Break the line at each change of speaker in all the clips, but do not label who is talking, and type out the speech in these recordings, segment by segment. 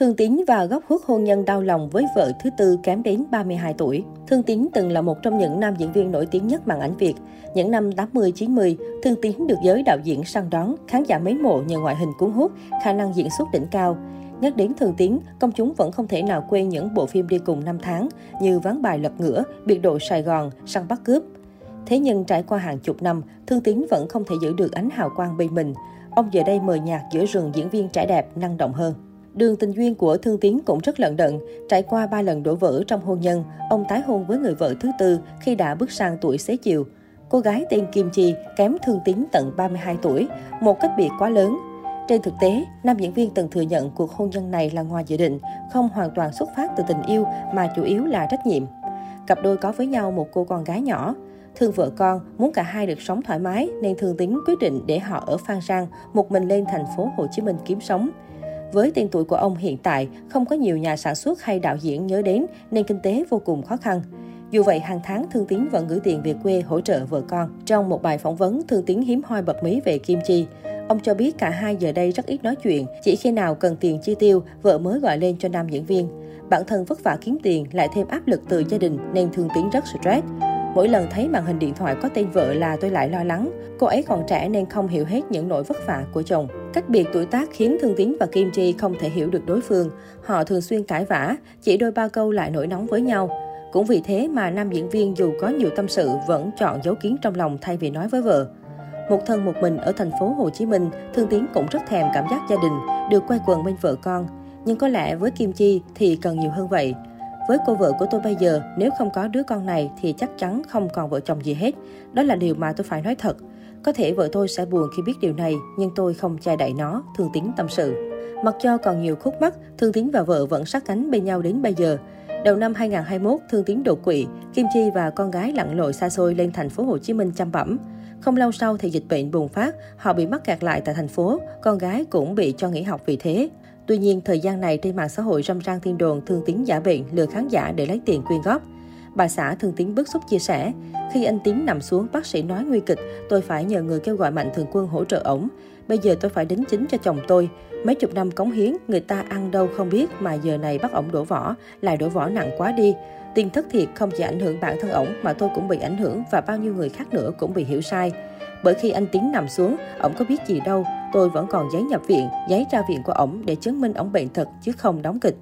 Thương Tín và góc khuất hôn nhân đau lòng với vợ thứ tư kém đến 32 tuổi. Thương Tín từng là một trong những nam diễn viên nổi tiếng nhất màn ảnh Việt. Những năm 80-90, Thương Tín được giới đạo diễn săn đón, khán giả mến mộ nhờ ngoại hình cuốn hút, khả năng diễn xuất đỉnh cao. Nhắc đến Thương Tiến, công chúng vẫn không thể nào quên những bộ phim đi cùng năm tháng như Ván bài lật ngửa, Biệt đội Sài Gòn, Săn bắt cướp. Thế nhưng trải qua hàng chục năm, Thương Tiến vẫn không thể giữ được ánh hào quang bên mình. Ông giờ đây mời nhạc giữa rừng diễn viên trẻ đẹp, năng động hơn. Đường tình duyên của Thương Tiến cũng rất lận đận. Trải qua ba lần đổ vỡ trong hôn nhân, ông tái hôn với người vợ thứ tư khi đã bước sang tuổi xế chiều. Cô gái tên Kim Chi kém Thương Tiến tận 32 tuổi, một cách biệt quá lớn. Trên thực tế, nam diễn viên từng thừa nhận cuộc hôn nhân này là ngoài dự định, không hoàn toàn xuất phát từ tình yêu mà chủ yếu là trách nhiệm. Cặp đôi có với nhau một cô con gái nhỏ. Thương vợ con, muốn cả hai được sống thoải mái nên Thương Tín quyết định để họ ở Phan Rang, một mình lên thành phố Hồ Chí Minh kiếm sống. Với tên tuổi của ông hiện tại, không có nhiều nhà sản xuất hay đạo diễn nhớ đến nên kinh tế vô cùng khó khăn. Dù vậy, hàng tháng Thương Tiến vẫn gửi tiền về quê hỗ trợ vợ con. Trong một bài phỏng vấn, Thương Tiến hiếm hoi bật mí về Kim Chi. Ông cho biết cả hai giờ đây rất ít nói chuyện, chỉ khi nào cần tiền chi tiêu, vợ mới gọi lên cho nam diễn viên. Bản thân vất vả kiếm tiền, lại thêm áp lực từ gia đình nên Thương Tiến rất stress. Mỗi lần thấy màn hình điện thoại có tên vợ là tôi lại lo lắng. Cô ấy còn trẻ nên không hiểu hết những nỗi vất vả của chồng. Cách biệt tuổi tác khiến Thương Tín và Kim Chi không thể hiểu được đối phương. Họ thường xuyên cãi vã, chỉ đôi ba câu lại nổi nóng với nhau. Cũng vì thế mà nam diễn viên dù có nhiều tâm sự vẫn chọn giấu kiến trong lòng thay vì nói với vợ. Một thân một mình ở thành phố Hồ Chí Minh, Thương Tiến cũng rất thèm cảm giác gia đình, được quay quần bên vợ con. Nhưng có lẽ với Kim Chi thì cần nhiều hơn vậy. Với cô vợ của tôi bây giờ, nếu không có đứa con này thì chắc chắn không còn vợ chồng gì hết. Đó là điều mà tôi phải nói thật. Có thể vợ tôi sẽ buồn khi biết điều này, nhưng tôi không che đậy nó, Thương Tín tâm sự. Mặc cho còn nhiều khúc mắc, Thương Tín và vợ vẫn sát cánh bên nhau đến bây giờ. Đầu năm 2021, Thương Tín đột quỵ, Kim Chi và con gái lặn lội xa xôi lên thành phố Hồ Chí Minh chăm bẩm. Không lâu sau thì dịch bệnh bùng phát, họ bị mắc kẹt lại tại thành phố, con gái cũng bị cho nghỉ học vì thế. Tuy nhiên, thời gian này trên mạng xã hội râm ran thiên đồn Thương Tín giả bệnh lừa khán giả để lấy tiền quyên góp. Bà xã Thương Tín bức xúc chia sẻ, khi anh Tín nằm xuống, bác sĩ nói nguy kịch, tôi phải nhờ người kêu gọi mạnh thường quân hỗ trợ ổng. Bây giờ tôi phải đính chính cho chồng tôi. Mấy chục năm cống hiến, người ta ăn đâu không biết mà giờ này bắt ổng đổ vỏ, lại đổ vỏ nặng quá đi. Tiền thất thiệt không chỉ ảnh hưởng bản thân ổng mà tôi cũng bị ảnh hưởng và bao nhiêu người khác nữa cũng bị hiểu sai. Bởi khi anh Tiến nằm xuống, ổng có biết gì đâu, tôi vẫn còn giấy nhập viện, giấy ra viện của ổng để chứng minh ổng bệnh thật chứ không đóng kịch.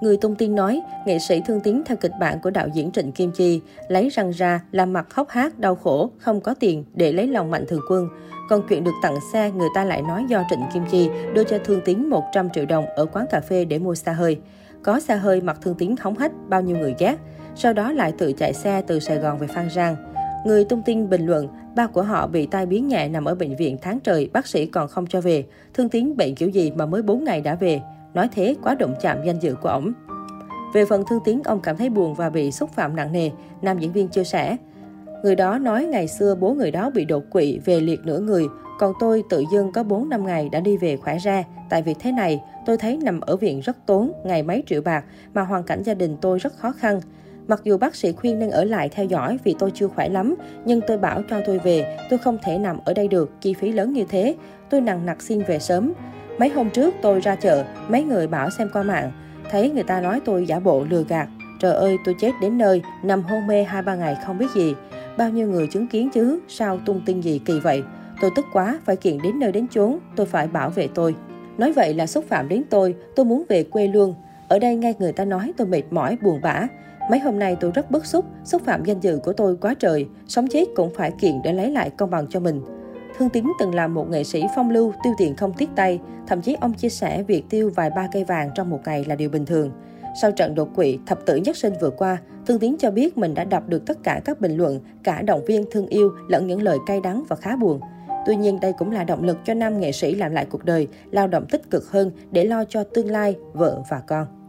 Người tung tin nói, nghệ sĩ thương tín theo kịch bản của đạo diễn Trịnh Kim Chi, lấy răng ra, làm mặt khóc hát, đau khổ, không có tiền để lấy lòng mạnh thường quân. Còn chuyện được tặng xe, người ta lại nói do Trịnh Kim Chi đưa cho Thương Tín 100 triệu đồng ở quán cà phê để mua xa hơi. Có xa hơi mặt Thương Tín hóng hách, bao nhiêu người ghét. Sau đó lại tự chạy xe từ Sài Gòn về Phan Rang. Người tung tin bình luận, ba của họ bị tai biến nhẹ nằm ở bệnh viện tháng trời, bác sĩ còn không cho về. Thương Tín bệnh kiểu gì mà mới 4 ngày đã về. Nói thế quá động chạm danh dự của ổng. Về phần Thương Tiến, ông cảm thấy buồn và bị xúc phạm nặng nề. Nam diễn viên chia sẻ, Người đó nói ngày xưa bố người đó bị đột quỵ về liệt nửa người, còn tôi tự dưng có 4 năm ngày đã đi về khỏe ra. Tại vì thế này, tôi thấy nằm ở viện rất tốn, ngày mấy triệu bạc, mà hoàn cảnh gia đình tôi rất khó khăn. Mặc dù bác sĩ khuyên nên ở lại theo dõi vì tôi chưa khỏe lắm, nhưng tôi bảo cho tôi về, tôi không thể nằm ở đây được, chi phí lớn như thế. Tôi nặng nặc xin về sớm. Mấy hôm trước tôi ra chợ, mấy người bảo xem qua mạng, thấy người ta nói tôi giả bộ lừa gạt. Trời ơi, tôi chết đến nơi, nằm hôn mê 2-3 ngày không biết gì. Bao nhiêu người chứng kiến chứ, sao tung tin gì kỳ vậy? Tôi tức quá, phải kiện đến nơi đến chốn, tôi phải bảo vệ tôi. Nói vậy là xúc phạm đến tôi, tôi muốn về quê luôn. Ở đây nghe người ta nói tôi mệt mỏi, buồn bã. Mấy hôm nay tôi rất bức xúc, xúc phạm danh dự của tôi quá trời, sống chết cũng phải kiện để lấy lại công bằng cho mình. Thương Tín từng là một nghệ sĩ phong lưu, tiêu tiền không tiếc tay. Thậm chí ông chia sẻ việc tiêu vài ba cây vàng trong một ngày là điều bình thường. Sau trận đột quỵ, thập tử nhất sinh vừa qua, Thương Tín cho biết mình đã đọc được tất cả các bình luận, cả động viên thương yêu lẫn những lời cay đắng và khá buồn. Tuy nhiên, đây cũng là động lực cho nam nghệ sĩ làm lại cuộc đời, lao động tích cực hơn để lo cho tương lai, vợ và con.